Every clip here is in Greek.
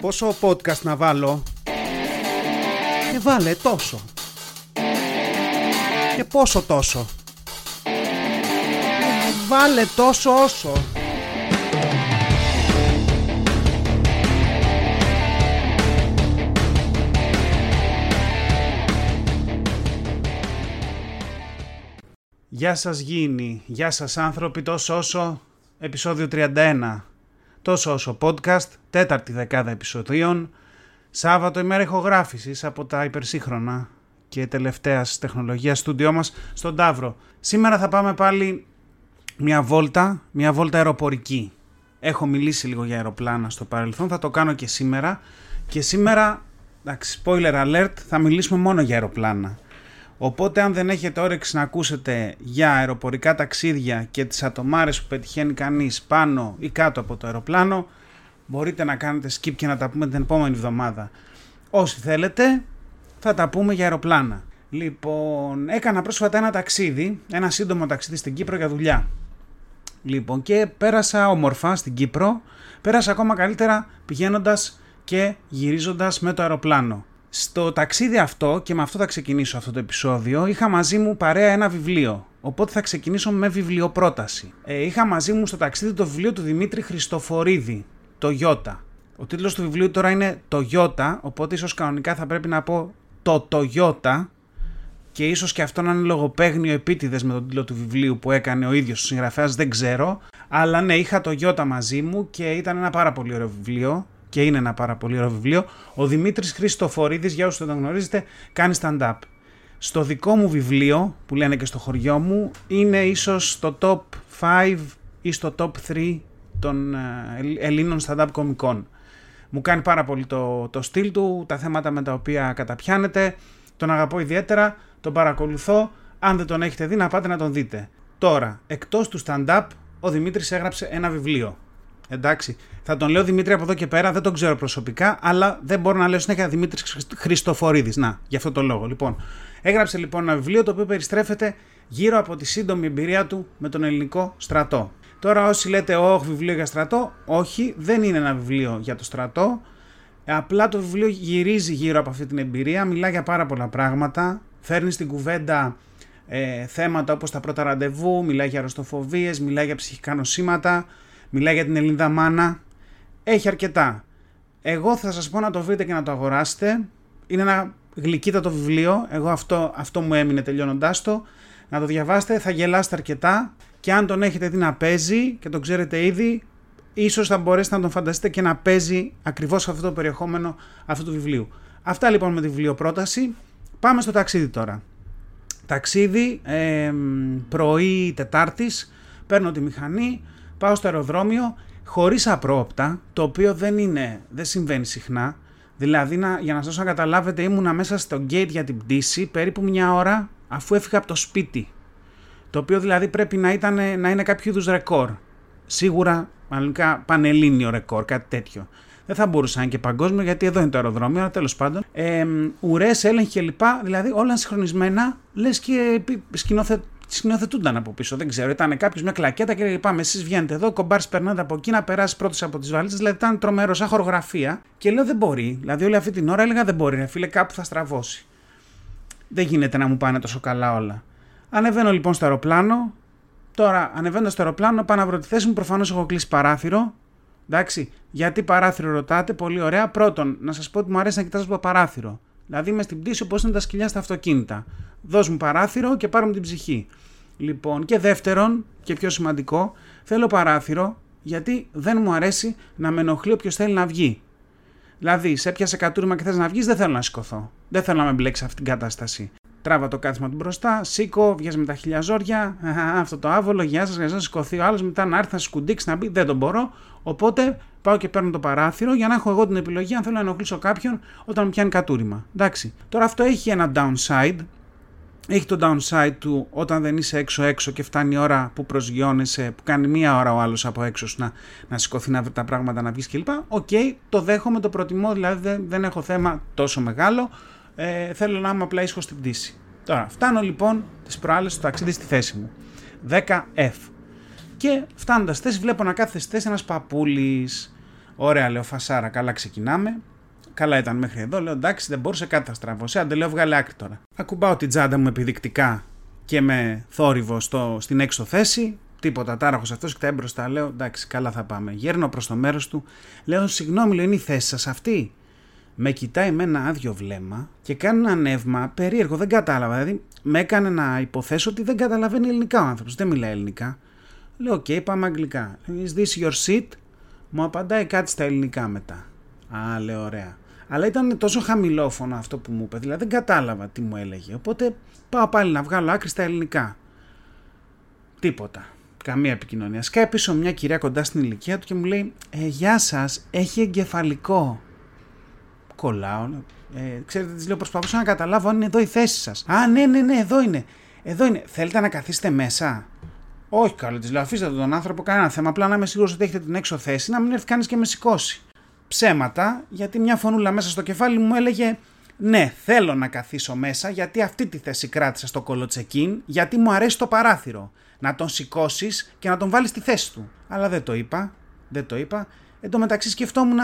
Πόσο podcast να βάλω; Και βάλε τόσο. Και πόσο τόσο. Βάλε τόσο όσο. Γεια σας γίνει, γεια σας άνθρωποι, τόσο όσο, επεισόδιο 31. Τόσο όσο podcast, τέταρτη δεκάδα επεισοδίων, Σάββατο ημέρα ηχογράφησης από τα υπερσύγχρονα και τελευταία τεχνολογία στούντιό μας στον Ταύρο. Σήμερα θα πάμε πάλι μια βόλτα, μια βόλτα αεροπορική. Έχω μιλήσει λίγο για αεροπλάνα στο παρελθόν, θα το κάνω και σήμερα. Και σήμερα, εντάξει, spoiler alert, θα μιλήσουμε μόνο για αεροπλάνα. Οπότε αν δεν έχετε όρεξη να ακούσετε για αεροπορικά ταξίδια και τις ατομάρες που πετυχαίνει κανείς πάνω ή κάτω από το αεροπλάνο, μπορείτε να κάνετε skip και να τα πούμε την επόμενη εβδομάδα. Όσοι θέλετε, θα τα πούμε για αεροπλάνα. Λοιπόν, έκανα πρόσφατα ένα ταξίδι, ένα σύντομο ταξίδι στην Κύπρο για δουλειά. Λοιπόν, και πέρασα όμορφα στην Κύπρο, πέρασα ακόμα καλύτερα πηγαίνοντας και γυρίζοντας με το αεροπλάνο. Στο ταξίδι αυτό, και με αυτό θα ξεκινήσω αυτό το επεισόδιο, είχα μαζί μου παρέα ένα βιβλίο. Οπότε θα ξεκινήσω με βιβλιοπρόταση. Ε, είχα μαζί μου στο ταξίδι το βιβλίο του Δημήτρη Χριστοφορίδη, το Ιώτα. Ο τίτλος του βιβλίου τώρα είναι το Ιώτα, οπότε ίσως κανονικά θα πρέπει να πω το Τογιώτα και ίσως και αυτό να είναι λογοπαίγνιο επίτηδες με τον τίτλο του βιβλίου που έκανε ο ίδιος ο συγγραφέας, δεν ξέρω. Αλλά ναι, είχα το Ιώτα μαζί μου και ήταν ένα πάρα πολύ ωραίο βιβλίο και είναι ένα πάρα πολύ ωραίο βιβλίο. Ο Δημήτρης Χριστοφορίδης, για όσους δεν τον γνωρίζετε, κάνει stand-up. Στο δικό μου βιβλίο, που λένε και στο χωριό μου, είναι ίσως στο top 5 ή στο top 3 των ε, Ελλήνων stand-up κομικών. Μου κάνει πάρα πολύ το, το στυλ του, τα θέματα με τα οποία καταπιάνεται. Τον αγαπώ ιδιαίτερα, τον παρακολουθώ. Αν δεν τον έχετε δει, να πάτε να τον δείτε. Τώρα, εκτός του stand-up, ο Δημήτρης έγραψε ένα βιβλίο. Εντάξει. Θα τον λέω Δημήτρη από εδώ και πέρα, δεν τον ξέρω προσωπικά, αλλά δεν μπορώ να λέω συνέχεια Δημήτρης Χριστοφορίδης. Να, γι' αυτό το λόγο. Λοιπόν, έγραψε λοιπόν ένα βιβλίο το οποίο περιστρέφεται γύρω από τη σύντομη εμπειρία του με τον ελληνικό στρατό. Τώρα, όσοι λέτε, Όχι, βιβλίο για στρατό, όχι, δεν είναι ένα βιβλίο για το στρατό. Απλά το βιβλίο γυρίζει γύρω από αυτή την εμπειρία, μιλά για πάρα πολλά πράγματα, φέρνει στην κουβέντα ε, θέματα όπως τα πρώτα ραντεβού, μιλάει για αρρωστοφοβίες, μιλάει για ψυχικά νοσήματα, μιλάει για την Ελληνίδα μάνα. Έχει αρκετά. Εγώ θα σας πω να το βρείτε και να το αγοράσετε. Είναι ένα γλυκύτατο βιβλίο. Εγώ αυτό, αυτό μου έμεινε τελειώνοντάς το. Να το διαβάσετε, θα γελάσετε αρκετά. Και αν τον έχετε δει να παίζει και τον ξέρετε ήδη, ίσως θα μπορέσετε να τον φανταστείτε και να παίζει ακριβώς αυτό το περιεχόμενο αυτού του βιβλίου. Αυτά λοιπόν με τη βιβλιοπρόταση. Πάμε στο ταξίδι τώρα. Ταξίδι ε, πρωί Τετάρτης, παίρνω τη μηχανή, πάω στο αεροδρόμιο χωρίς απρόπτα, το οποίο δεν, είναι, δεν συμβαίνει συχνά. Δηλαδή, να, για να σας να καταλάβετε, ήμουνα μέσα στο gate για την πτήση περίπου μια ώρα αφού έφυγα από το σπίτι. Το οποίο δηλαδή πρέπει να, ήταν, να είναι κάποιο είδους ρεκόρ. Σίγουρα, μάλλον πανελλήνιο ρεκόρ, κάτι τέτοιο. Δεν θα μπορούσε να είναι και παγκόσμιο γιατί εδώ είναι το αεροδρόμιο, αλλά τέλος πάντων. Ε, Ουρές, έλεγχοι κλπ. Δηλαδή όλα συγχρονισμένα, λες και σκηνοθε, σκηνοθετούνταν από πίσω. Δεν ξέρω. Ήταν κάποιος μια κλακέτα και λέει: Πάμε, εσείς βγαίνετε εδώ, κομπάρς περνάτε από εκεί να περάσει πρώτος από τις βαλίτσες. Δηλαδή ήταν τρομερός, σαν χορογραφία. Και λέω: Δεν μπορεί. Δηλαδή όλη αυτή την ώρα έλεγα: Δεν μπορεί, φίλε, κάπου θα στραβώσει. Δεν γίνεται να μου πάνε τόσο καλά όλα. Ανεβαίνω λοιπόν στο αεροπλάνο. Τώρα, ανεβαίνω στο αεροπλάνο, πάω να βρω τη θέση μου. Προφανώς έχω κλείσει παράθυρο. Εντάξει, γιατί παράθυρο ρωτάτε, πολύ ωραία. Πρώτον, να σας πω ότι μου αρέσει να κοιτάζω το παράθυρο. Δηλαδή είμαι στην πτήση όπως είναι τα σκυλιά στα αυτοκίνητα. Δώσ' μου παράθυρο και πάρω μου την ψυχή. Λοιπόν, και δεύτερον, και πιο σημαντικό, θέλω παράθυρο γιατί δεν μου αρέσει να με ενοχλεί όποιος θέλει να βγει. Δηλαδή, σε έπιασε κατούριμα και θες να βγεις, δεν θέλω να σηκωθώ. Δεν θέλω να με μπλέξει αυτή την κατάσταση. Τράβα το κάθισμα του μπροστά, σήκω, βγαίνει με τα χιλιά ζόρια. Αυτό το άβολο, γεια σας, για να σηκωθεί ο άλλος, μετά να έρθει να σκουντίξει να μπει. Δεν τον μπορώ. Οπότε πάω και παίρνω το παράθυρο για να έχω εγώ την επιλογή αν θέλω να ενοχλήσω κάποιον όταν μου πιάνει κατούριμα. Εντάξει. Τώρα αυτό έχει ένα downside έχει το downside του όταν δεν είσαι έξω έξω και φτάνει η ώρα που προσγειώνεσαι, που κάνει μία ώρα ο άλλος από έξω να, να σηκωθεί να τα πράγματα να βγεις κλπ. OK, okay, το δέχομαι, το προτιμώ, δηλαδή δεν, δεν έχω θέμα τόσο μεγάλο. Ε, θέλω να είμαι απλά ήσυχος στην πτήση. Τώρα, φτάνω λοιπόν τις προάλλες στο ταξίδι στη θέση μου. 10F. Και φτάνοντας στη θέση, βλέπω να κάθεται στη θέση ένας παππούλης. Ωραία, λέω φασάρα, καλά ξεκινάμε. Καλά ήταν μέχρι εδώ. Λέω εντάξει, δεν μπορούσε κάτι θα στραβώσει. Άντε, λέω βγάλε άκρη τώρα. Ακουμπάω την τσάντα μου επιδεικτικά και με θόρυβο στο, στην έξω θέση. Τίποτα, ατάραχος αυτός και τα μπροστά. Λέω εντάξει, καλά θα πάμε. Γέρνω προς το μέρος του. Λέω συγγνώμη, λέω είναι η θέση σας αυτή. Με κοιτάει με ένα άδειο βλέμμα και κάνει ένα νεύμα περίεργο. Δεν κατάλαβα. Δηλαδή, με έκανε να υποθέσω ότι δεν καταλαβαίνει ελληνικά ο άνθρωπος. Δεν μιλάει ελληνικά. Λέω: OK, okay, πάμε αγγλικά. Is this your seat? Μου απαντάει κάτι στα ελληνικά μετά. Α, λέω: Ωραία. Αλλά ήταν τόσο χαμηλόφωνο αυτό που μου είπε, δηλαδή δεν κατάλαβα τι μου έλεγε. Οπότε πάω πάλι να βγάλω άκρη στα ελληνικά. Τίποτα. Καμία επικοινωνία. Σκάει πίσω μια κυρία κοντά στην ηλικία του και μου λέει: ε, Γεια σας, έχει εγκεφαλικό. Κολλάω. Ε, ξέρετε, της λέω: Προσπαθούσα να καταλάβω αν είναι εδώ η θέση σας. Α, ναι, ναι, ναι, εδώ είναι. Εδώ είναι. Θέλετε να καθίσετε μέσα; Όχι, καλό, της λέω: Αφήστε τον άνθρωπο, κανένα θέμα. Απλά να είμαι σίγουρος ότι έχετε την έξω θέση, να μην έρθει κανείς και με σηκώσει ψέματα, γιατί μια φωνούλα μέσα στο κεφάλι μου έλεγε ναι, θέλω να καθίσω μέσα γιατί αυτή τη θέση κράτησα στο κολοτσεκίν, γιατί μου αρέσει το παράθυρο. Να τον σηκώσεις και να τον βάλεις στη θέση του. Αλλά δεν το είπα, δεν το είπα. Εν τω μεταξύ σκεφτόμουν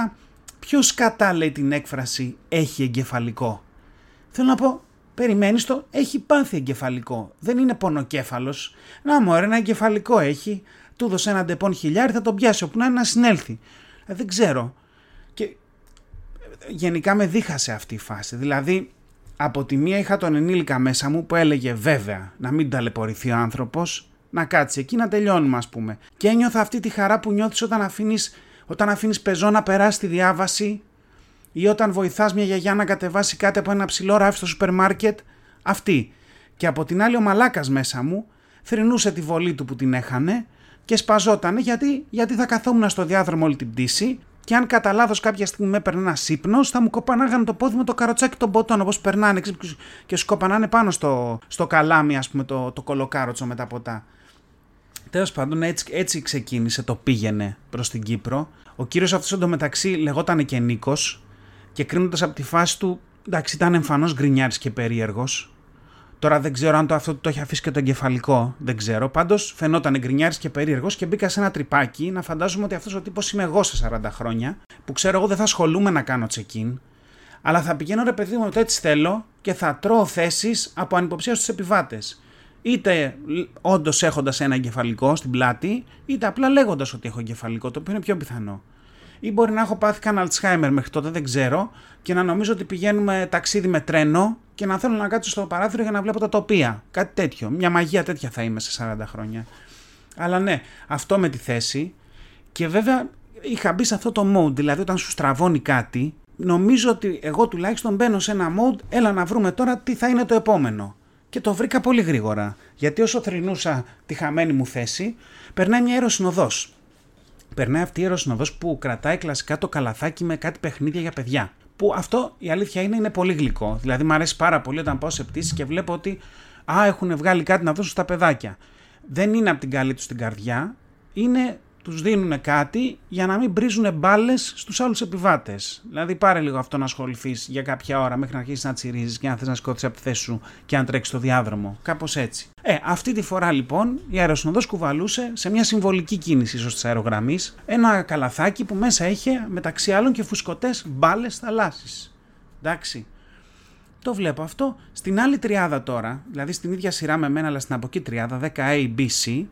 ποιος κατά λέει την έκφραση έχει εγκεφαλικό. Θέλω να πω, περιμένεις το, έχει πάθει εγκεφαλικό. Δεν είναι πονοκέφαλος. Να μου ένα εγκεφαλικό έχει. Του δώσε ένα Depon χιλιάρι, θα τον πιάσει όπου να είναι να συνέλθει. Ε, δεν ξέρω γενικά με δίχασε αυτή η φάση. Δηλαδή, από τη μία είχα τον ενήλικα μέσα μου που έλεγε βέβαια να μην ταλαιπωρηθεί ο άνθρωπος, να κάτσει εκεί να τελειώνουμε, ας πούμε. Και ένιωθα αυτή τη χαρά που νιώθεις όταν αφήνεις όταν αφήνεις πεζό να περάσει τη διάβαση ή όταν βοηθάς μια γιαγιά να κατεβάσει κάτι από ένα ψηλό ράφι στο σούπερ μάρκετ. Αυτή. Και από την άλλη ο μαλάκας μέσα μου θρυνούσε τη βολή του που την έχανε και σπαζότανε γιατί, γιατί θα καθόμουν στο διάδρομο όλη την πτήση και αν κατά λάθος κάποια στιγμή με έπαιρνε ένα ύπνο, θα μου κοπανάγανε το πόδι με το καροτσάκι των ποτών, όπως περνάνε και σου κοπανάνε πάνω στο, στο καλάμι, ας πούμε, το, το κολοκάροτσο με τα ποτά. Τέλος πάντων, έτσι, έτσι ξεκίνησε το πήγαινε προς την Κύπρο. Ο κύριος αυτός εντωμεταξύ λεγόταν και Νίκος και κρίνοντας από τη φάση του, εντάξει, ήταν εμφανώς γκρινιάρης και περίεργος. Τώρα δεν ξέρω αν το αυτό το έχει αφήσει και το εγκεφαλικό. Δεν ξέρω. Πάντως φαινόταν γκρινιάρης και περίεργος και μπήκα σε ένα τρυπάκι να φαντάζομαι ότι αυτός ο τύπος είμαι εγώ σε 40 χρόνια. Που ξέρω εγώ δεν θα ασχολούμαι να κάνω check-in. Αλλά θα πηγαίνω ρε παιδί μου ότι έτσι θέλω και θα τρώω θέσεις από ανυποψία στους επιβάτες. Είτε όντως έχοντας ένα εγκεφαλικό στην πλάτη, είτε απλά λέγοντας ότι έχω εγκεφαλικό, το οποίο είναι πιο πιθανό. Ή μπορεί να έχω πάθει κανένα Alzheimer μέχρι τότε, δεν ξέρω, και να νομίζω ότι πηγαίνουμε ταξίδι με τρένο και να θέλω να κάτσω στο παράθυρο για να βλέπω τα τοπία. Κάτι τέτοιο. Μια μαγεία τέτοια θα είμαι σε 40 χρόνια. Αλλά ναι, αυτό με τη θέση. Και βέβαια είχα μπει σε αυτό το mode, δηλαδή όταν σου στραβώνει κάτι, νομίζω ότι εγώ τουλάχιστον μπαίνω σε ένα mode, έλα να βρούμε τώρα τι θα είναι το επόμενο. Και το βρήκα πολύ γρήγορα. Γιατί όσο θρυνούσα τη χαμένη μου θέση, περνάει μια αεροσυνοδός. Περνάει αυτή η αεροσυνοδός που κρατάει κλασικά το καλαθάκι με κάτι παιχνίδια για παιδιά. Που αυτό η αλήθεια είναι, είναι πολύ γλυκό. Δηλαδή μου αρέσει πάρα πολύ όταν πάω σε πτήσεις και βλέπω ότι α, έχουν βγάλει κάτι να δώσουν στα παιδάκια. Δεν είναι από την καλή τους την καρδιά, είναι τους δίνουν κάτι για να μην μπρίζουν μπάλες στους άλλους επιβάτες. Δηλαδή, πάρε λίγο αυτό να ασχοληθείς για κάποια ώρα μέχρι να αρχίσεις να τσιρίζεις και να θες να σκότσει από τη θέση σου και να τρέξεις στο διάδρομο. Κάπως έτσι. Ε, αυτή τη φορά λοιπόν η αεροσυνοδός κουβαλούσε σε μια συμβολική κίνηση ίσω της αερογραμμής ένα καλαθάκι που μέσα είχε μεταξύ άλλων και φουσκωτές μπάλες θαλάσσης. Εντάξει. Το βλέπω αυτό. Στην άλλη τριάδα τώρα, δηλαδή στην ίδια σειρά με μένα, αλλά στην από εκεί τριάδα, 10A, B, C,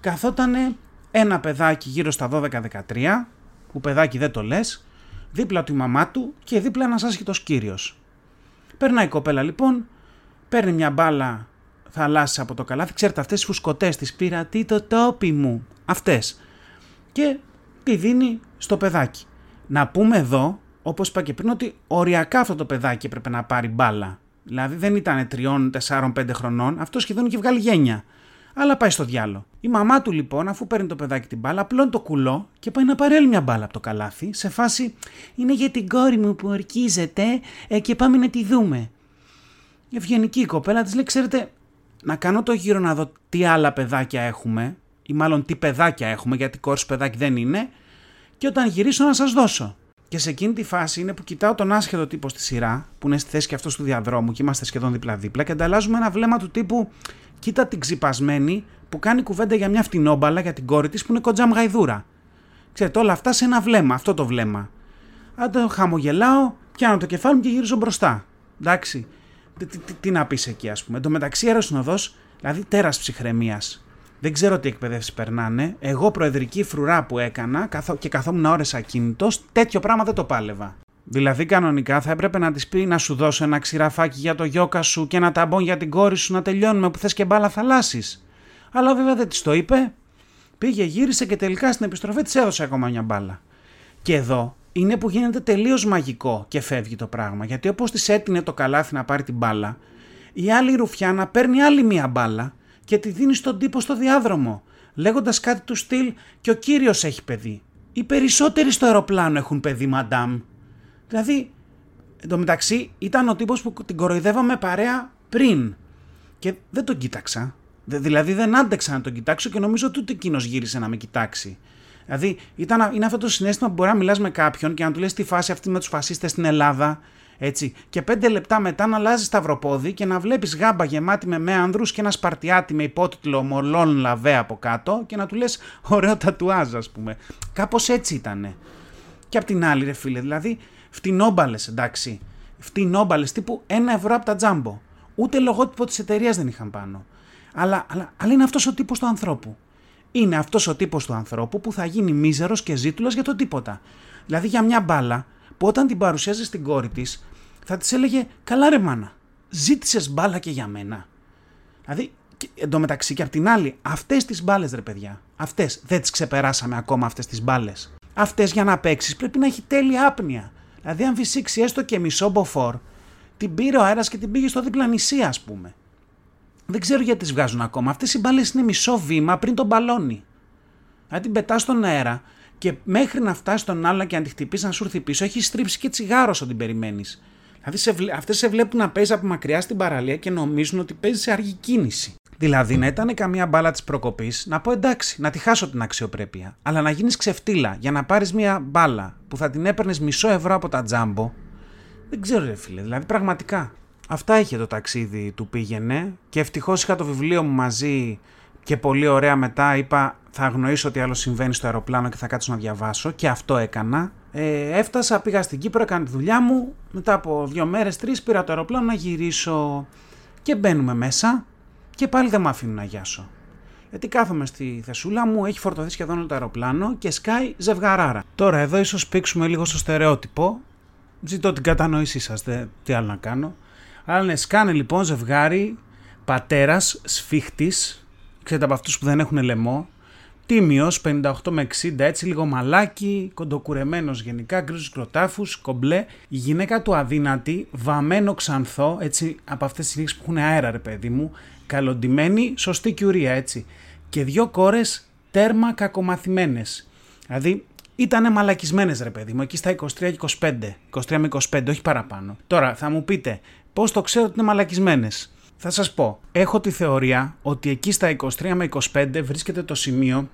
καθότανε ένα παιδάκι γύρω στα 12-13, που παιδάκι δεν το λες, δίπλα του η μαμά του και δίπλα ένας άσχητος κύριος. Περνάει η κοπέλα λοιπόν, παίρνει μια μπάλα θαλάσσης από το καλάθι, ξέρετε αυτές τις φουσκωτές της πήρα, τι το τόπι μου, αυτές. Και τη δίνει στο παιδάκι. Να πούμε εδώ, όπως είπα και πριν, ότι οριακά αυτό το παιδάκι έπρεπε να πάρει μπάλα. Δηλαδή δεν ήταν 3, 4, 5 χρονών, αυτό σχεδόν είχε βγάλει γένια αλλά πάει στο διάλο. Η μαμά του λοιπόν, αφού παίρνει το παιδάκι την μπάλα, απλώνει το κουλό και πάει να πάρει άλλη μια μπάλα από το καλάθι, σε φάση είναι για την κόρη μου που ορκίζεται ε, και πάμε να τη δούμε. Η ευγενική η κοπέλα της λέει: Ξέρετε, να κάνω το γύρο να δω τι άλλα παιδάκια έχουμε, ή μάλλον τι παιδάκια έχουμε, γιατί κόρης παιδάκι δεν είναι, και όταν γυρίσω να σας δώσω. Και σε εκείνη τη φάση είναι που κοιτάω τον άσχετο τύπο στη σειρά, που είναι στη θέση και αυτός του διαδρόμου και είμαστε σχεδόν δίπλα-δίπλα, και ανταλλάζουμε ένα βλέμμα του τύπου Κοίτα την ξυπασμένη που κάνει κουβέντα για μια φτηνόμπαλα για την κόρη της που είναι κοντζάμ γαϊδούρα. Ξέρετε, όλα αυτά σε ένα βλέμμα, αυτό το βλέμμα. Αν το χαμογελάω, πιάνω το κεφάλι μου και γυρίζω μπροστά. Εντάξει. Τι, τι, τι, τι να πεις εκεί, ας πούμε. Εν τω μεταξύ, αεροσυνοδό, δηλαδή τέρας ψυχραιμίας. Δεν ξέρω τι εκπαιδεύσεις περνάνε. Εγώ, προεδρική φρουρά που έκανα καθό, και καθόμουν ώρε ακίνητος, τέτοιο πράγμα δεν το πάλευα. Δηλαδή, κανονικά θα έπρεπε να της πει να σου δώσω ένα ξηραφάκι για το γιόκα σου και ένα ταμπόν για την κόρη σου να τελειώνουμε που θες και μπάλα θαλάσσης. Αλλά βέβαια δεν της το είπε. Πήγε, γύρισε και τελικά στην επιστροφή της έδωσε ακόμα μια μπάλα. Και εδώ είναι που γίνεται τελείως μαγικό και φεύγει το πράγμα. Γιατί όπως της έτεινε το καλάθι να πάρει την μπάλα, η άλλη ρουφιάνα παίρνει άλλη μία μπάλα και τη δίνει στον τύπο στο διάδρομο, λέγοντας κάτι του στυλ και ο κύριος έχει παιδί. Οι περισσότεροι στο αεροπλάνο έχουν παιδί, μαντάμ. Δηλαδή, εντωμεταξύ ήταν ο τύπος που την κοροϊδεύαμε παρέα πριν και δεν τον κοίταξα. Δηλαδή δεν άντεξα να τον κοιτάξω και νομίζω ότι ούτε εκείνος γύρισε να με κοιτάξει. Δηλαδή ήταν, είναι αυτό το συνέστημα που μπορεί να μιλάς με κάποιον και να του λες τη φάση αυτή με τους φασίστες στην Ελλάδα. Έτσι. Και πέντε λεπτά μετά να αλλάζεις σταυροπόδι και να βλέπεις γάμπα γεμάτη με με ανδρού και ένα σπαρτιάτι με υπότιτλο Μολόν Λαβέ από κάτω και να του λες ωραίο τατουάζ, ας πούμε. Κάπως έτσι ήτανε. Και απ' την άλλη, ρε φίλε, δηλαδή φτηνόμπαλες, εντάξει. Φτηνόμπαλες τύπου ένα ευρώ από τα τζάμπο. Ούτε λογότυπο της εταιρείας δεν είχαν πάνω. Αλλά, αλλά, αλλά είναι αυτός ο τύπος του ανθρώπου. Είναι αυτός ο τύπος του ανθρώπου που θα γίνει μίζερος και ζήτουλο για το τίποτα. Δηλαδή για μια μπάλα που όταν την παρουσιάζει στην κόρη της, θα της έλεγε Καλά ρε μάνα, ζήτησες μπάλα και για μένα. Δηλαδή εντωμεταξύ και απ' την άλλη, αυτές τις μπάλες ρε παιδιά, αυτές δεν τις ξεπεράσαμε ακόμα αυτές τις μπάλες. Αυτές για να παίξεις πρέπει να έχει τέλεια άπνοια. Δηλαδή, αν φυσήξει έστω και μισό μποφόρ, την πήρε ο αέρας και την πήγε στο δίπλα νησί, ας πούμε. Δεν ξέρω γιατί τις βγάζουν ακόμα. Αυτές οι μπάλες είναι μισό βήμα πριν τον μπαλόνι. Αν την πετάς στον αέρα και μέχρι να φτάσει στον άλλο και αν τη χτυπήσει να σου έρθει πίσω, έχεις στρίψει και τσιγάρο όσο την περιμένεις. Δηλαδή, αυτές σε βλέπουν να παίζεις από μακριά στην παραλία και νομίζουν ότι παίζεις σε αργή κίνηση. Δηλαδή, να ήταν καμία μπάλα της προκοπής, να πω εντάξει, να τη χάσω την αξιοπρέπεια. Αλλά να γίνεις ξεφτύλα για να πάρεις μια μπάλα που θα την έπαιρνες μισό ευρώ από τα τζάμπο. Δεν ξέρω, ρε φίλε. Δηλαδή, πραγματικά. Αυτά είχε το ταξίδι του πήγαινε και ευτυχώς είχα το βιβλίο μου μαζί και πολύ ωραία μετά είπα θα αγνοήσω ότι άλλο συμβαίνει στο αεροπλάνο και θα κάτσω να διαβάσω και αυτό έκανα. Ε, έφτασα, πήγα στην Κύπρο, έκανα τη δουλειά μου. Μετά από δύο μέρες, τρεις πήρα το αεροπλάνο να γυρίσω και μπαίνουμε μέσα και πάλι δεν με αφήνουν να γιάσω. Γιατί κάθομαι στη θεσούλα μου, έχει φορτωθεί σχεδόν όλο το αεροπλάνο και σκάει ζευγαράρα. Τώρα εδώ ίσως πήξουμε λίγο στο στερεότυπο. Ζητώ την κατανόησή σας, τι άλλο να κάνω. Αλλά ναι, σκάνε λοιπόν ζευγάρι, πατέρας, σφίχτης, ξέρετε από αυτούς που δεν έχουν λαιμό, τίμιος 58 με 60, έτσι λίγο μαλάκι, κοντοκουρεμένος γενικά, γκρίζου κροτάφους, κομπλέ. Η γυναίκα του αδύνατη, βαμμένο ξανθό, έτσι από αυτές τις που έχουν αέρα, ρε παιδί μου, καλοντημένη, σωστή κιουρία έτσι. Και δύο κόρες τέρμα κακομαθημένες. Δηλαδή ήταν μαλακισμένες, ρε παιδί μου, εκεί στα 23 και 25. 23 με 25, όχι παραπάνω. Τώρα θα μου πείτε, πώς το ξέρω ότι είναι μαλακισμένες; Θα σας πω, έχω τη θεωρία ότι εκεί στα 23 με 25 βρίσκεται το σημείο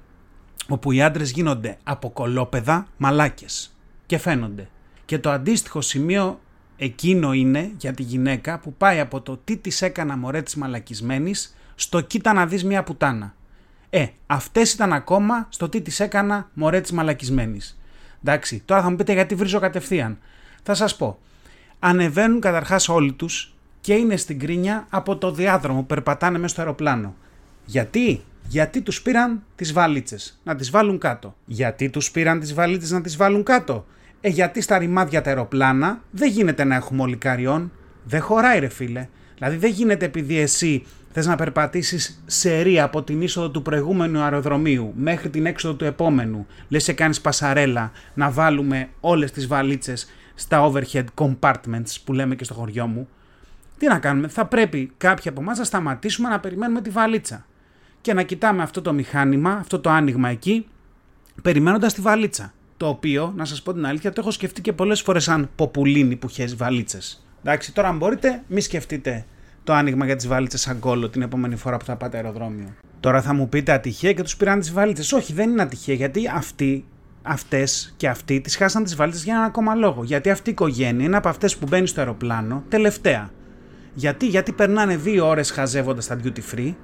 όπου οι άντρες γίνονται από κολόπεδα μαλάκες και φαίνονται. Και το αντίστοιχο σημείο εκείνο είναι για τη γυναίκα που πάει από το τι της έκανα μωρέ της μαλακισμένης στο κοίτα να δεις μια πουτάνα. Ε, αυτές ήταν ακόμα στο τι της έκανα μωρέ της μαλακισμένης. Εντάξει, τώρα θα μου πείτε γιατί βρίζω κατευθείαν. Θα σας πω. Ανεβαίνουν καταρχάς όλοι τους και είναι στην κρίνια από το διάδρομο, περπατάνε μέσα στο αεροπλάνο. Γιατί; Γιατί τους πήραν τις βαλίτσες να τις βάλουν κάτω. Γιατί τους πήραν τις βαλίτσες να τις βάλουν κάτω. Ε, γιατί στα ρημάδια τα αεροπλάνα δεν γίνεται να έχουμε όλοι καριών. Δεν χωράει ρε φίλε. Δηλαδή δεν γίνεται επειδή εσύ θες να περπατήσεις σε ρία από την είσοδο του προηγούμενου αεροδρομίου μέχρι την έξοδο του επόμενου. Λες και κάνεις πασαρέλα να βάλουμε όλες τις βαλίτσες στα overhead compartments που λέμε και στο χωριό μου. Τι να κάνουμε, θα πρέπει κάποιοι από εμάς να σταματήσουμε να περιμένουμε τη βαλίτσα και να κοιτάμε αυτό το μηχάνημα, αυτό το άνοιγμα εκεί, περιμένοντας τη βαλίτσα. Το οποίο, να σας πω την αλήθεια, το έχω σκεφτεί και πολλές φορές σαν ποπουλίνι που χέζει βαλίτσες. Εντάξει, τώρα αν μπορείτε, μη σκεφτείτε το άνοιγμα για τις βαλίτσες σαν κόλλο την επόμενη φορά που θα πάτε αεροδρόμιο. Τώρα θα μου πείτε ατυχία και τους πήραν τις βαλίτσες. Όχι, δεν είναι ατυχία, γιατί αυτοί, αυτές και αυτοί τις χάσαν τις βαλίτσες για ένα ακόμα λόγο. Γιατί αυτή η οικογένεια είναι από αυτές που μπαίνει στο αεροπλάνο τελευταία. Γιατί, γιατί περνάνε δύο ώρες χαζεύοντας τα duty free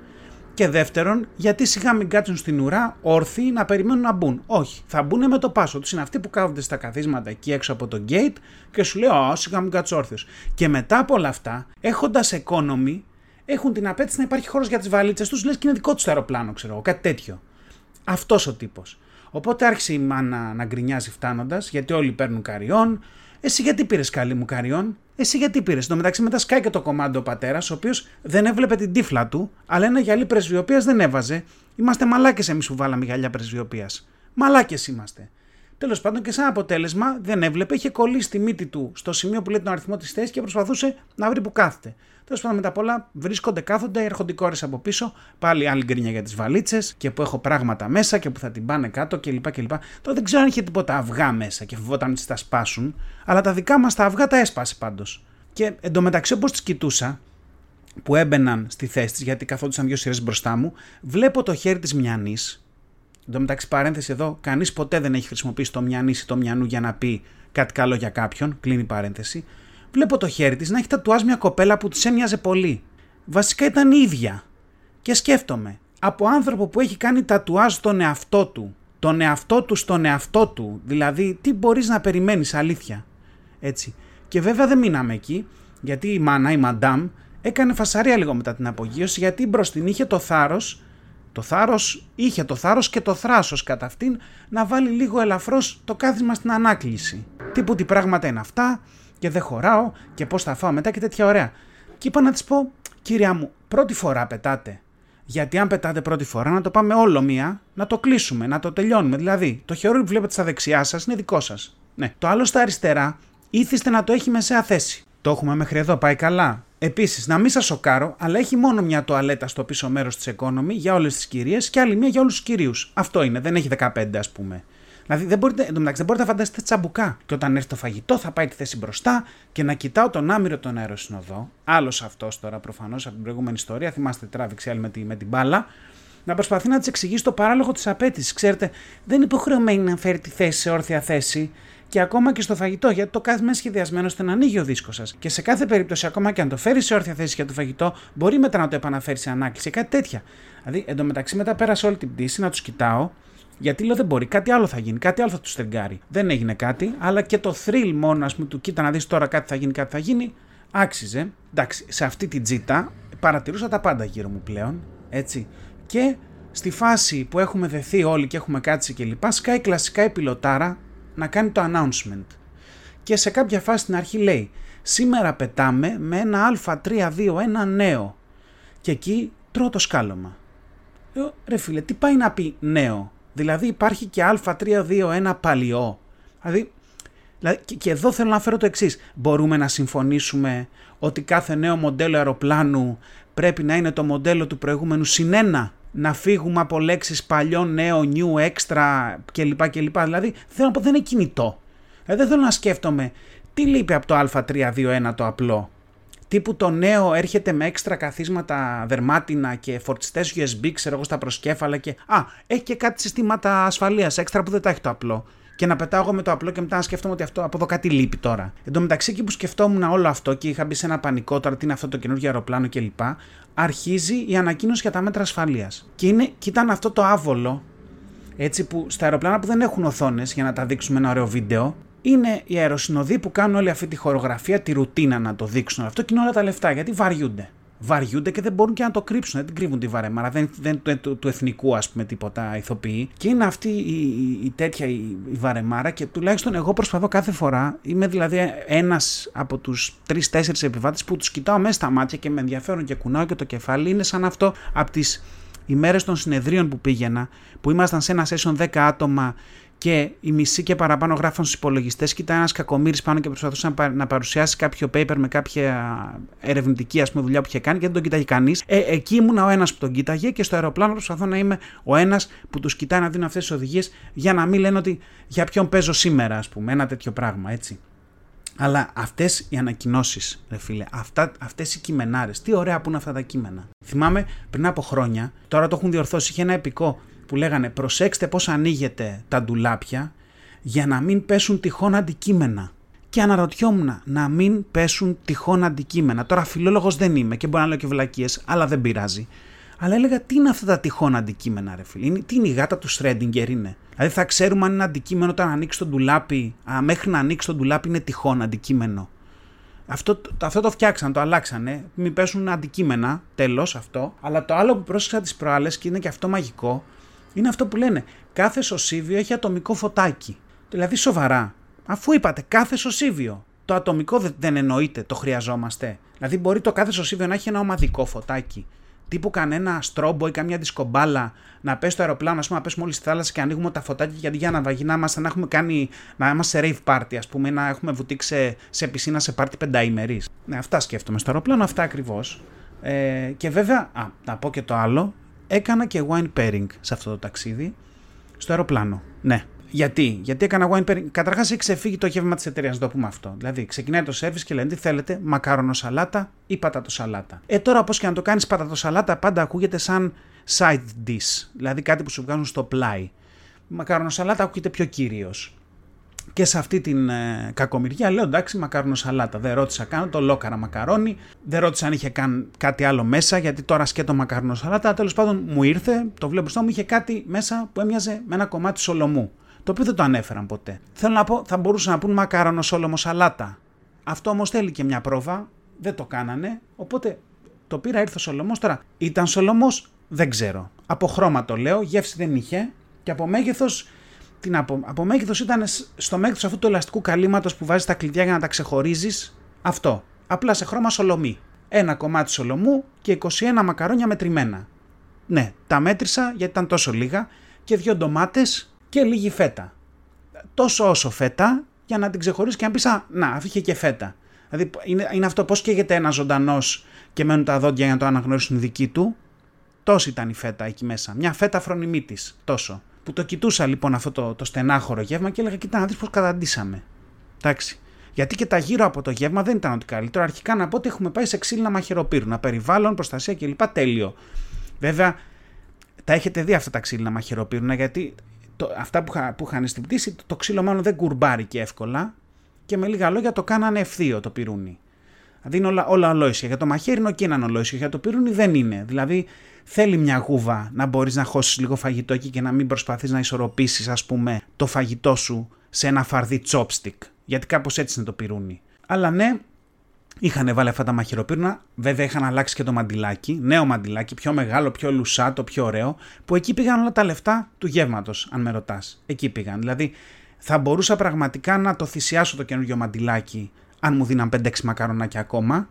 Και δεύτερον, γιατί σιγά μην κάτσουν στην ουρά όρθιοι να περιμένουν να μπουν. Όχι, θα μπουν με το πάσο τους. Είναι αυτοί που κάθονται στα καθίσματα εκεί έξω από το gate και σου λέει: Ω, σιγά μην κάτσει όρθιος. Και μετά από όλα αυτά, έχοντας economy, έχουν την απέτηση να υπάρχει χώρος για τις βαλίτσες τους, λες και είναι δικό τους το αεροπλάνο, ξέρω εγώ, κάτι τέτοιο. Αυτός ο τύπος. Οπότε άρχισε η μάνα να γκρινιάζει φτάνοντας, γιατί όλοι παίρνουν καριών. Εσύ γιατί πήρες καλή μου καριών, εσύ γιατί πήρες; Στο μεταξύ μετά σκάει και το κομμάτι ο πατέρας, ο οποίος δεν έβλεπε την τύφλα του, αλλά ένα γυαλί πρεσβειοποίας δεν έβαζε. Είμαστε μαλάκες εμείς που βάλαμε γυαλιά πρεσβειοποίας. Μαλάκες είμαστε. Τέλος πάντων και σαν αποτέλεσμα δεν έβλεπε, είχε κολλήσει τη μύτη του στο σημείο που λέει τον αριθμό της θέσης και προσπαθούσε να βρει που κάθεται. Τέλος πάντων μετά απ' όλα βρίσκονται, κάθονται, έρχονται οι κόρες από πίσω, πάλι άλλη γκρίνια για τις βαλίτσες και που έχω πράγματα μέσα και που θα την πάνε κάτω κλπ. κλπ. Τώρα δεν ξέρω αν είχε τίποτα αυγά μέσα και φοβόταν ότι τα σπάσουν, αλλά τα δικά μας τα αυγά τα έσπασε πάντως. Και εντωμεταξύ όπως τις κοιτούσα, που έμπαιναν στη θέση της, γιατί καθόντουσαν δύο σειρές μπροστά μου, βλέπω το χέρι της μιανής. Εν τω μεταξύ, παρένθεση εδώ, κανείς ποτέ δεν έχει χρησιμοποιήσει το μιανή ή το μιανού για να πει κάτι καλό για κάποιον. Κλείνει παρένθεση βλέπω το χέρι της να έχει τατουάζ μια κοπέλα που τη έμοιαζε πολύ. Βασικά ήταν η ίδια. Και σκέφτομαι, από άνθρωπο που έχει κάνει τατουάζ στον εαυτό του, τον εαυτό του στον εαυτό του, δηλαδή τι μπορείς να περιμένεις αλήθεια. Έτσι. Και βέβαια δεν μείναμε εκεί, γιατί η μάνα, η μαντάμ, έκανε φασαρία λίγο μετά την απογείωση, γιατί μπροστιν είχε το θάρρος, το θάρρος, είχε το θάρρος και το θράσος κατά αυτήν να βάλει λίγο ελαφρώς το κάθισμα στην ανάκληση. Τύπου τι πράγματα είναι αυτά, και δεν χωράω και πώς θα φάω μετά και τέτοια ωραία. Και είπα να της πω, κυρία μου, πρώτη φορά πετάτε. Γιατί αν πετάτε πρώτη φορά, να το πάμε όλο μία, να το κλείσουμε, να το τελειώνουμε. Δηλαδή, το χερούι που βλέπετε στα δεξιά σας είναι δικό σας. Ναι. Το άλλο στα αριστερά, ήθιστε να το έχει μεσαία θέση. Το έχουμε μέχρι εδώ, πάει καλά. Επίσης, να μην σας σοκάρω, αλλά έχει μόνο μια τουαλέτα στο πίσω μέρος της Economy για όλες τις κυρίες και άλλη μία για όλους τους κυρίους. Αυτό είναι, δεν έχει 15 ας πούμε. Δηλαδή δεν μπορείτε, εντωμεταξύ, δεν μπορείτε να φανταστείτε τσαμπουκά. Και όταν έρθει το φαγητό θα πάει τη θέση μπροστά και να κοιτάω τον άμυρο τον αεροσυνοδό. Άλλος αυτός τώρα προφανώς από την προηγούμενη ιστορία. Θυμάστε τράβηξε άλλη με, τη, με την μπάλα. Να προσπαθεί να της εξηγήσει το παράλογο της απέτησης. Ξέρετε, δεν είναι υποχρεωμένη να φέρει τη θέση σε όρθια θέση και ακόμα και στο φαγητό, γιατί το κάθισμα είναι σχεδιασμένο ώστε να ανοίγει ο δίσκος σας. Και σε κάθε περίπτωση, ακόμα και αν το φέρεις σε όρθια θέση για το φαγητό, μπορεί μετά να το επαναφέρεις σε ανάκληση, κάτι τέτοια. Δηλαδή, εντωμεταξύ μετά πέρασε όλη την πτήση να τους κοιτάω γιατί λέω δεν μπορεί, κάτι άλλο θα γίνει, κάτι άλλο θα τους στεγγάρει. Δεν έγινε κάτι, αλλά και το thrill μόνο, ας πούμε, του κοίτα να δεις τώρα κάτι θα γίνει, κάτι θα γίνει, άξιζε. Εντάξει, σε αυτή την τζίτα παρατηρούσα τα πάντα γύρω μου πλέον, έτσι. Και στη φάση που έχουμε δεθεί όλοι και έχουμε κάτσει και λοιπά, σκάει κλασικά η πιλωτάρα να κάνει το announcement. Και σε κάποια φάση στην αρχή λέει, σήμερα πετάμε με ένα α321 νέο. Και εκεί τρώω το σκάλωμα. Λέω, ρε φίλε, τι πάει να πει νέο; Δηλαδή υπάρχει και α321 παλιό. Δηλαδή, δηλαδή και, εδώ θέλω να φέρω το εξής. Μπορούμε να συμφωνήσουμε ότι κάθε νέο μοντέλο αεροπλάνου πρέπει να είναι το μοντέλο του προηγούμενου συνένα. Να φύγουμε από λέξεις παλιό, νέο, new, extra κλπ. κλπ. Δηλαδή θέλω να πω δεν είναι κινητό. Δηλαδή δεν θέλω να σκέφτομαι τι λείπει από το α321 το απλό; Τύπου το νέο έρχεται με έξτρα καθίσματα δερμάτινα και φορτιστές USB, ξέρω εγώ, στα προσκέφαλα και. Α, έχει και κάτι συστήματα ασφαλείας έξτρα που δεν τα έχει το απλό. Και να πετάω εγώ με το απλό και μετά να σκέφτομαι ότι αυτό από εδώ κάτι λείπει τώρα. Εν τω μεταξύ, εκεί που σκεφτόμουν όλο αυτό και είχα μπει σε ένα πανικό τώρα, τι είναι αυτό το καινούργιο αεροπλάνο κλπ. Αρχίζει η ανακοίνωση για τα μέτρα ασφαλείας. Και, είναι, και ήταν αυτό το άβολο, έτσι που στα αεροπλάνα που δεν έχουν οθόνες για να τα δείξουμε ένα ωραίο βίντεο, είναι οι αεροσυνοδοί που κάνουν όλη αυτή τη χορογραφία, τη ρουτίνα να το δείξουν αυτό και είναι όλα τα λεφτά γιατί βαριούνται. Βαριούνται και δεν μπορούν και να το κρύψουν, δεν την κρύβουν τη βαρέμαρα, δεν, δεν του, του, του, εθνικού ας πούμε τίποτα ηθοποιεί. Και είναι αυτή η, η, η τέτοια η, η, βαρεμάρα και τουλάχιστον εγώ προσπαθώ κάθε φορά, είμαι δηλαδή ένας από τους τρει-τέσσερι επιβάτες που τους κοιτάω μέσα στα μάτια και με ενδιαφέρον και κουνάω και το κεφάλι. Είναι σαν αυτό από τις ημέρες των συνεδρίων που πήγαινα, που ήμασταν σε ένα session 10 άτομα και οι μισοί και παραπάνω γράφαν στους υπολογιστές και ήταν ένας κακομίρι πάνω και προσπαθούσε να παρουσιάσει κάποιο paper με κάποια ερευνητική ας πούμε, δουλειά που είχε κάνει και δεν τον κοιτάγει κανείς. Ε, εκεί ήμουν ο ένας που τον κοίταγε και στο αεροπλάνο προσπαθώ να είμαι ο ένας που τους κοιτάει να δίνουν αυτές τις οδηγίες για να μην λένε ότι για ποιον παίζω σήμερα, ας πούμε, ένα τέτοιο πράγμα έτσι. Αλλά αυτές οι ανακοινώσεις, ρε φίλε, αυτές οι κειμενάρες, τι ωραία που είναι αυτά τα κείμενα. Θυμάμαι πριν από χρόνια, τώρα το έχουν διορθώσει, είχε ένα επικό που λέγανε προσέξτε πώς ανοίγετε τα ντουλάπια για να μην πέσουν τυχόν αντικείμενα. Και αναρωτιόμουν να μην πέσουν τυχόν αντικείμενα. Τώρα φιλόλογος δεν είμαι και μπορεί να λέω και βλακίες, αλλά δεν πειράζει. Αλλά έλεγα τι είναι αυτά τα τυχόν αντικείμενα, ρε φίλε; τι είναι η γάτα του Σρέντιγκερ είναι; Δηλαδή θα ξέρουμε αν είναι αντικείμενο όταν ανοίξει το ντουλάπι. Α, μέχρι να ανοίξει το ντουλάπι είναι τυχόν αντικείμενο. Αυτό, αυτό το φτιάξαν, το αλλάξανε. Μην πέσουν αντικείμενα, τέλος αυτό. Αλλά το άλλο που πρόσεξα τις προάλλες και είναι και αυτό μαγικό, είναι αυτό που λένε. Κάθε σωσίβιο έχει ατομικό φωτάκι. Δηλαδή σοβαρά. Αφού είπατε κάθε σωσίβιο. Το ατομικό δεν εννοείται, το χρειαζόμαστε. Δηλαδή μπορεί το κάθε σωσίβιο να έχει ένα ομαδικό φωτάκι τύπου κανένα στρόμπο ή καμιά δισκομπάλα να πέσει το αεροπλάνο, ας πούμε, να πέσουμε όλοι στη θάλασσα και ανοίγουμε τα φωτάκια γιατί για να βαγινά μα να έχουμε κάνει, να είμαστε σε rave party, ας πούμε, να έχουμε βουτήξει σε, πισίνα σε πάρτι πενταήμερης. Ναι, αυτά σκέφτομαι στο αεροπλάνο, αυτά ακριβώς. Ε, και βέβαια, α, να πω και το άλλο, έκανα και wine pairing σε αυτό το ταξίδι στο αεροπλάνο. Ναι, γιατί, γιατί έκανα wine pairing. Καταρχάς έχει ξεφύγει το γεύμα της εταιρείας, να το πούμε αυτό. Δηλαδή, ξεκινάει το service και λένε τι θέλετε, μακάρονο σαλάτα ή πατατο σαλάτα. Ε, τώρα όπως και να το κάνεις πατατο σαλάτα, πάντα ακούγεται σαν side dish. Δηλαδή κάτι που σου βγάζουν στο πλάι. Μακάρονο σαλάτα ακούγεται πιο κύριο. Και σε αυτή την ε, κακομοιριά λέω εντάξει μακάρονο σαλάτα. Δεν ρώτησα καν το λόκαρα μακαρόνι. Δεν ρώτησα αν είχε καν κάτι άλλο μέσα γιατί τώρα σκέτο μακάρονο σαλάτα. Τέλος πάντων μου ήρθε, το βλέπω μπροστά μου, είχε κάτι μέσα που έμοιαζε με ένα κομμάτι σολομού το οποίο δεν το ανέφεραν ποτέ. Θέλω να πω, θα μπορούσαν να πούν μακάρονο όλομο σαλάτα. Αυτό όμως θέλει και μια πρόβα, δεν το κάνανε, οπότε το πήρα, ήρθε ο Σολομός. Τώρα, ήταν Σολομός, δεν ξέρω. Από χρώμα το λέω, γεύση δεν είχε και από μέγεθος. Την από, από μέγεθος ήταν στο μέγεθος αυτού του ελαστικού καλύματος που βάζεις τα κλειδιά για να τα ξεχωρίζεις. Αυτό. Απλά σε χρώμα σολομή. Ένα κομμάτι σολομού και 21 μακαρόνια μετρημένα. Ναι, τα μέτρησα γιατί ήταν τόσο λίγα και δύο ντομάτες και λίγη φέτα. Τόσο όσο φέτα για να την ξεχωρίσει και να πεις: Α, να, είχε και φέτα. Δηλαδή είναι, είναι αυτό πώς καίγεται ένας ζωντανός και μένουν τα δόντια για να το αναγνωρίσουν δική του. Τόσο ήταν η φέτα εκεί μέσα. Μια φέτα φρονιμίτης. Τόσο. Που το κοιτούσα λοιπόν αυτό το, το στενάχωρο γεύμα και έλεγα: Κοίτα να δει πώ καταντήσαμε. Εντάξει. Γιατί και τα γύρω από το γεύμα δεν ήταν ότι καλύτερο. Αρχικά να πω ότι έχουμε πάει σε ξύλινα μαχαιροπύρουνα. Περιβάλλον, προστασία κλπ. Τέλειο. Βέβαια, τα έχετε δει αυτά τα ξύλινα μαχαιροπύρουνα γιατί το, αυτά που, που είχαν στην πτήση, το, ξύλο μάλλον δεν κουρμπάρει και εύκολα και με λίγα λόγια το κάνανε ευθείο το πυρούνι. Δηλαδή είναι όλα, όλα ολόισια. Για το μαχαίρι είναι και έναν ολόισιο, για το πυρούνι δεν είναι. Δηλαδή θέλει μια γούβα να μπορείς να χώσεις λίγο φαγητό εκεί και να μην προσπαθείς να ισορροπήσεις, ας πούμε, το φαγητό σου σε ένα φαρδί chopstick. Γιατί κάπως έτσι είναι το πυρούνι. Αλλά ναι, Είχαν βάλει αυτά τα μαχαιροπύρνα, βέβαια είχαν αλλάξει και το μαντιλάκι, νέο μαντιλάκι, πιο μεγάλο, πιο λουσάτο, πιο ωραίο, που εκεί πήγαν όλα τα λεφτά του γεύματος, αν με ρωτάς. Εκεί πήγαν. Δηλαδή, θα μπορούσα πραγματικά να το θυσιάσω το καινούργιο μαντιλάκι, αν μου δίναν 5-6 μακαρονάκια ακόμα,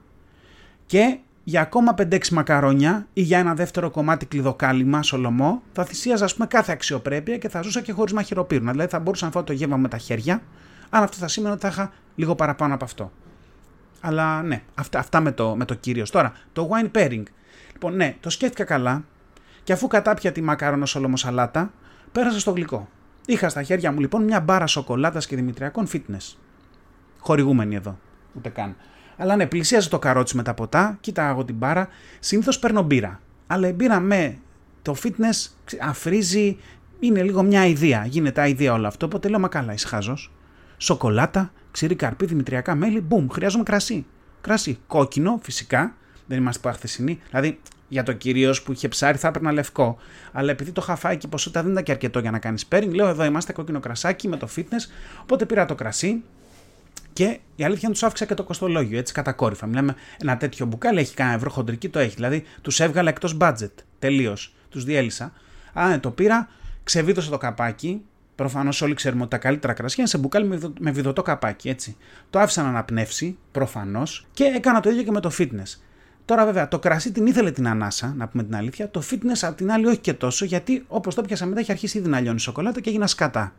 και για ακόμα 5-6 μακαρόνια ή για ένα δεύτερο κομμάτι κλειδοκάλυμα, σολομό, θα θυσίαζα, ας πούμε, κάθε αξιοπρέπεια και θα ζούσα και χωρίς μαχαιροπύρνα. Δηλαδή, θα μπορούσα να φάω το γεύμα με τα χέρια, αν αυτό θα σήμαινε ότι θα είχα λίγο παραπάνω από αυτό. Αλλά ναι, αυτά, αυτά με, το, με το κύριο. Τώρα, το wine pairing. Λοιπόν, ναι, το σκέφτηκα καλά και αφού κατάπια τη μακάρονο σολόμο σαλάτα, πέρασα στο γλυκό. Είχα στα χέρια μου λοιπόν μια μπάρα σοκολάτας και δημητριακών fitness. Χορηγούμενη εδώ, ούτε καν. Αλλά ναι, πλησίαζε το καρότσι με τα ποτά, κοίταγα εγώ την μπάρα. Συνήθως παίρνω μπύρα. Αλλά η μπύρα με το fitness αφρίζει, είναι λίγο μια ιδέα. Γίνεται ιδέα όλο αυτό. Οπότε λέω, μα καλά, είσαι χάζο. Σοκολάτα, ξηρή καρπί, δημητριακά μέλι, μπούμ, χρειάζομαι κρασί. Κρασί. Κόκκινο, φυσικά. Δεν είμαστε που χθεσινοί. Δηλαδή, για το κυρίως που είχε ψάρι θα έπαιρνα λευκό. Αλλά επειδή το είχα φάει και η ποσότητα δεν ήταν και αρκετό για να κάνεις pairing, λέω εδώ είμαστε κόκκινο κρασάκι με το fitness. Οπότε πήρα το κρασί και η αλήθεια είναι τους άφηξα και το κοστολόγιο έτσι κατακόρυφα. Μιλάμε ένα τέτοιο μπουκάλι, έχει κανένα ευρώ χοντρική, το έχει. Δηλαδή τους έβγαλα εκτός budget. Τελείως. Τους διέλυσα. Α, ναι, το πήρα, ξεβίδωσα το καπάκι, Προφανώς όλοι ξέρουμε ότι τα καλύτερα κρασιά είναι σε μπουκάλι με βιδωτό καπάκι, έτσι. Το άφησα να αναπνεύσει, προφανώς, και έκανα το ίδιο και με το fitness. Τώρα, βέβαια, το κρασί την ήθελε την ανάσα, να πούμε την αλήθεια. Το fitness απ' την άλλη όχι και τόσο, γιατί όπως το πιάσα μετά, έχει αρχίσει ήδη να λιώνει σοκολάτα και έγινα σκατά.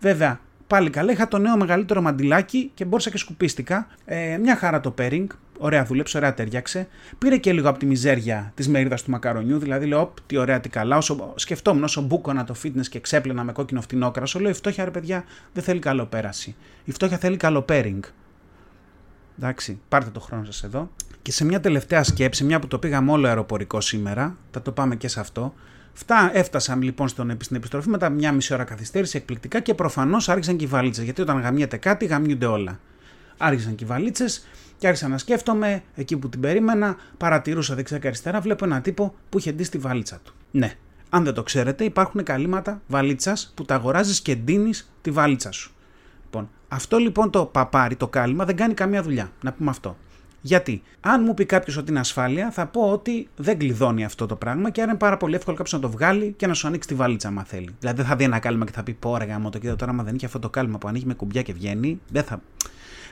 Βέβαια, πάλι καλά, είχα το νέο μεγαλύτερο μαντιλάκι και μπόρεσα και σκουπίστηκα. Ε, μια χαρά το pairing, Ωραία δούλεψε, ωραία ταιριάξε. Πήρε και λίγο από τη μιζέρια της μερίδας του μακαρονιού. Δηλαδή, λέω, Οπ, τι ωραία, τι καλά. Όσο σκεφτόμουν, όσο μπούκονα το fitness και ξέπλαινα με κόκκινο φτηνόκρασο, λέω: Η φτώχεια, ρε παιδιά, δεν θέλει καλό πέραση. Η φτώχεια θέλει καλό pairing. Εντάξει, πάρτε το χρόνο σας εδώ. Και σε μια τελευταία σκέψη, μια που το πήγαμε όλο αεροπορικό σήμερα, θα το πάμε και σε αυτό. Φτά, έφτασα λοιπόν στον, στην επιστροφή μετά μια μισή ώρα καθυστέρηση εκπληκτικά και προφανώς άρχισαν και οι βαλίτσες. Γιατί όταν γαμιέται κάτι, γαμιούνται όλα. Άρχισαν και οι βαλίτσες και άρχισα να σκέφτομαι εκεί που την περίμενα. Παρατηρούσα δεξιά και αριστερά. Βλέπω ένα τύπο που είχε ντύσει τη βαλίτσα του. Ναι, αν δεν το ξέρετε, υπάρχουν καλύματα βαλίτσας που τα αγοράζεις και ντύνεις τη βαλίτσα σου. Λοιπόν, αυτό λοιπόν το παπάρι, το κάλυμα, δεν κάνει καμία δουλειά. Να πούμε αυτό. Γιατί, αν μου πει κάποιος ότι είναι ασφάλεια, θα πω ότι δεν κλειδώνει αυτό το πράγμα και άρα είναι πάρα πολύ εύκολο κάποιος να το βγάλει και να σου ανοίξει τη βαλίτσα, αν θέλει. Δηλαδή, δεν θα δει ένα κάλυμα και θα πει: Πω, ρε το κοίτα τώρα, άμα δεν είχε αυτό το κάλυμα που ανοίγει με κουμπιά και βγαίνει, δεν θα,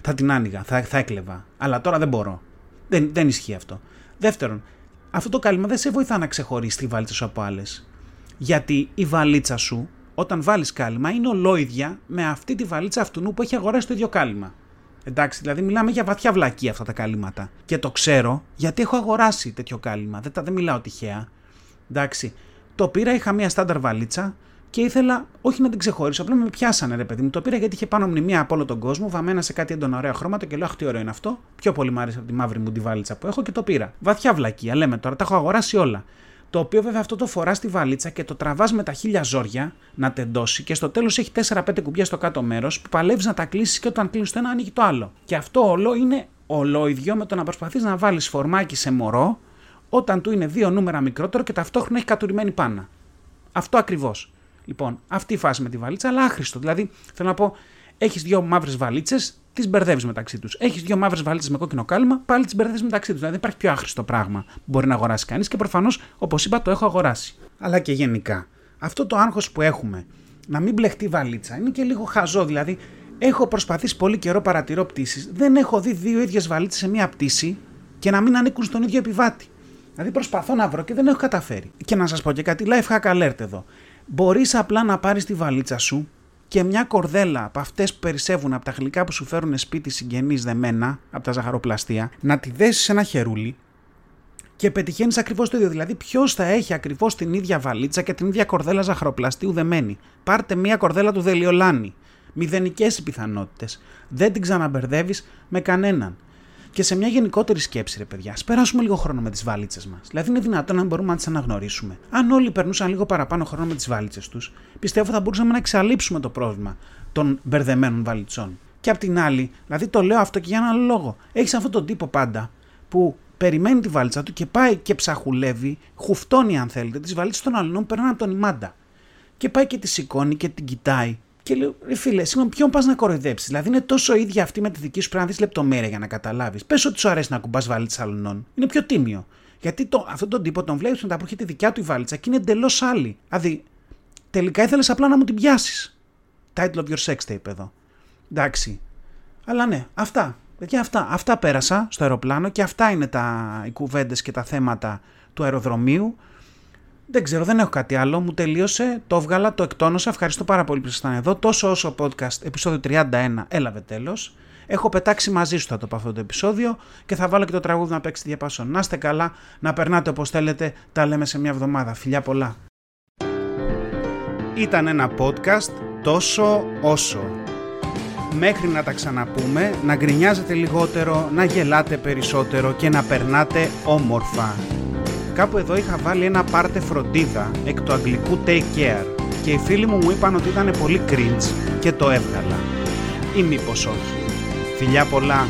θα την άνοιγα, θα, θα έκλεβα. Αλλά τώρα δεν μπορώ. Δεν, δεν ισχύει αυτό. Δεύτερον, αυτό το κάλυμα δεν σε βοηθά να ξεχωρίσεις τη βαλίτσα σου από άλλες. Γιατί η βαλίτσα σου, όταν βάλεις κάλυμα, είναι ολόιδια με αυτή τη βαλίτσα αυτού που έχει αγοράσει το ίδιο κάλυμα. Εντάξει, δηλαδή μιλάμε για βαθιά βλακή αυτά τα κάλυματα. Και το ξέρω γιατί έχω αγοράσει τέτοιο κάλυμα. Δεν, τα, δεν μιλάω τυχαία. Εντάξει. Το πήρα, είχα μια στάνταρ βαλίτσα και ήθελα όχι να την ξεχωρίσω. Απλά με πιάσανε ρε παιδί μου. Το πήρα γιατί είχε πάνω μνημεία από όλο τον κόσμο, βαμμένα σε κάτι έντονα ωραία χρώματα και λέω Αχ, τι ωραίο είναι αυτό. Πιο πολύ μου άρεσε από τη μαύρη μου τη βαλίτσα που έχω και το πήρα. Βαθιά βλακία, λέμε τώρα, τα έχω αγοράσει όλα. Το οποίο βέβαια αυτό το φοράς στη βαλίτσα και το τραβάς με τα χίλια ζόρια να τεντώσει και στο τέλος έχει 4-5 κουμπιά στο κάτω μέρος που παλεύεις να τα κλείσεις και όταν κλείνει το ένα ανοίγει το άλλο. Και αυτό όλο είναι ολόιδιο με το να προσπαθείς να βάλεις φορμάκι σε μωρό όταν του είναι δύο νούμερα μικρότερο και ταυτόχρονα έχει κατουρημένη πάνα. Αυτό ακριβώς. Λοιπόν, αυτή η φάση με τη βαλίτσα, αλλά άχρηστο. Δηλαδή, θέλω να πω, έχεις δύο μαύρες βαλίτσες, τις μπερδεύεις μεταξύ τους. Έχεις δύο μαύρες βαλίτσες με κόκκινο κάλυμα, πάλι τις μπερδεύεις μεταξύ τους. Δηλαδή, δεν υπάρχει πιο άχρηστο πράγμα που μπορεί να αγοράσει κανείς και προφανώς, όπως είπα, το έχω αγοράσει. Αλλά και γενικά, αυτό το άγχος που έχουμε να μην μπλεχτεί βαλίτσα είναι και λίγο χαζό. Δηλαδή, έχω προσπαθήσει πολύ καιρό παρατηρώ πτήσεις. Δεν έχω δει δύο ίδιες βαλίτσες σε μία πτήση και να μην ανήκουν στον ίδιο επιβάτη. Δηλαδή, προσπαθώ να βρω και δεν έχω καταφέρει. Και να σας πω και κάτι, life hack alert εδώ. Μπορείς απλά να πάρεις τη βαλίτσα σου και μια κορδέλα από αυτές που περισσεύουν από τα γλυκά που σου φέρουν σπίτι συγγενείς δεμένα από τα ζαχαροπλαστεία, να τη δέσεις σε ένα χερούλι και πετυχαίνεις ακριβώς το ίδιο. Δηλαδή, ποιος θα έχει ακριβώς την ίδια βαλίτσα και την ίδια κορδέλα ζαχαροπλαστείου δεμένη; Πάρτε μια κορδέλα του Δελιολάνη. Μηδενικές οι πιθανότητες. Δεν την ξαναμπερδεύεις με κανέναν και σε μια γενικότερη σκέψη, ρε παιδιά. Α περάσουμε λίγο χρόνο με τις βάλιτσε μας. Δηλαδή, είναι δυνατόν να μπορούμε να τις αναγνωρίσουμε. Αν όλοι περνούσαν λίγο παραπάνω χρόνο με τις βάλιτσε τους, πιστεύω θα μπορούσαμε να εξαλείψουμε το πρόβλημα των μπερδεμένων βαλιτσών. Και απ' την άλλη, δηλαδή το λέω αυτό και για έναν άλλο λόγο. Έχεις αυτόν τον τύπο πάντα που περιμένει τη βάλιτσα του και πάει και ψαχουλεύει, χουφτώνει αν θέλετε, τις βαλίτσες των αλλών που περνάνε από τον ημάντα. Και πάει και τη σηκώνει και την κοιτάει και λέω, ρε φίλε, συγγνώμη, ποιον πας να κοροϊδέψεις; Δηλαδή είναι τόσο ίδια αυτή με τη δική σου, πρέπει να δεις λεπτομέρεια για να καταλάβεις. Πες ότι σου αρέσει να κουμπάς βαλίτσα αλλωνών. Είναι πιο τίμιο. Γιατί το, αυτόν τον τύπο τον βλέπεις μετά που έχει τη δικιά του η βαλίτσα και είναι εντελώς άλλη. Δηλαδή, τελικά ήθελες απλά να μου την πιάσεις. Title of your sex tape εδώ. Εντάξει. Αλλά ναι, αυτά. Και αυτά, αυτά πέρασα στο αεροπλάνο και αυτά είναι τα, οι κουβέντες και τα θέματα του αεροδρομίου. Δεν ξέρω, δεν έχω κάτι άλλο. Μου τελείωσε. Το έβγαλα, το εκτόνωσα. Ευχαριστώ πάρα πολύ που ήσασταν εδώ. Τόσο όσο podcast, επεισόδιο 31, έλαβε τέλος. Έχω πετάξει μαζί σου θα το πω αυτό το επεισόδιο και θα βάλω και το τραγούδι να παίξει διαπάσον. Να είστε καλά, να περνάτε όπως θέλετε. Τα λέμε σε μια εβδομάδα. Φιλιά πολλά. Ήταν ένα podcast τόσο όσο. Μέχρι να τα ξαναπούμε, να γκρινιάζετε λιγότερο, να γελάτε περισσότερο και να περνάτε όμορφα. Κάπου εδώ είχα βάλει ένα πάρτε φροντίδα εκ του αγγλικού take care και οι φίλοι μου μου είπαν ότι ήταν πολύ cringe και το έβγαλα. Ή μήπως όχι. Φιλιά πολλά.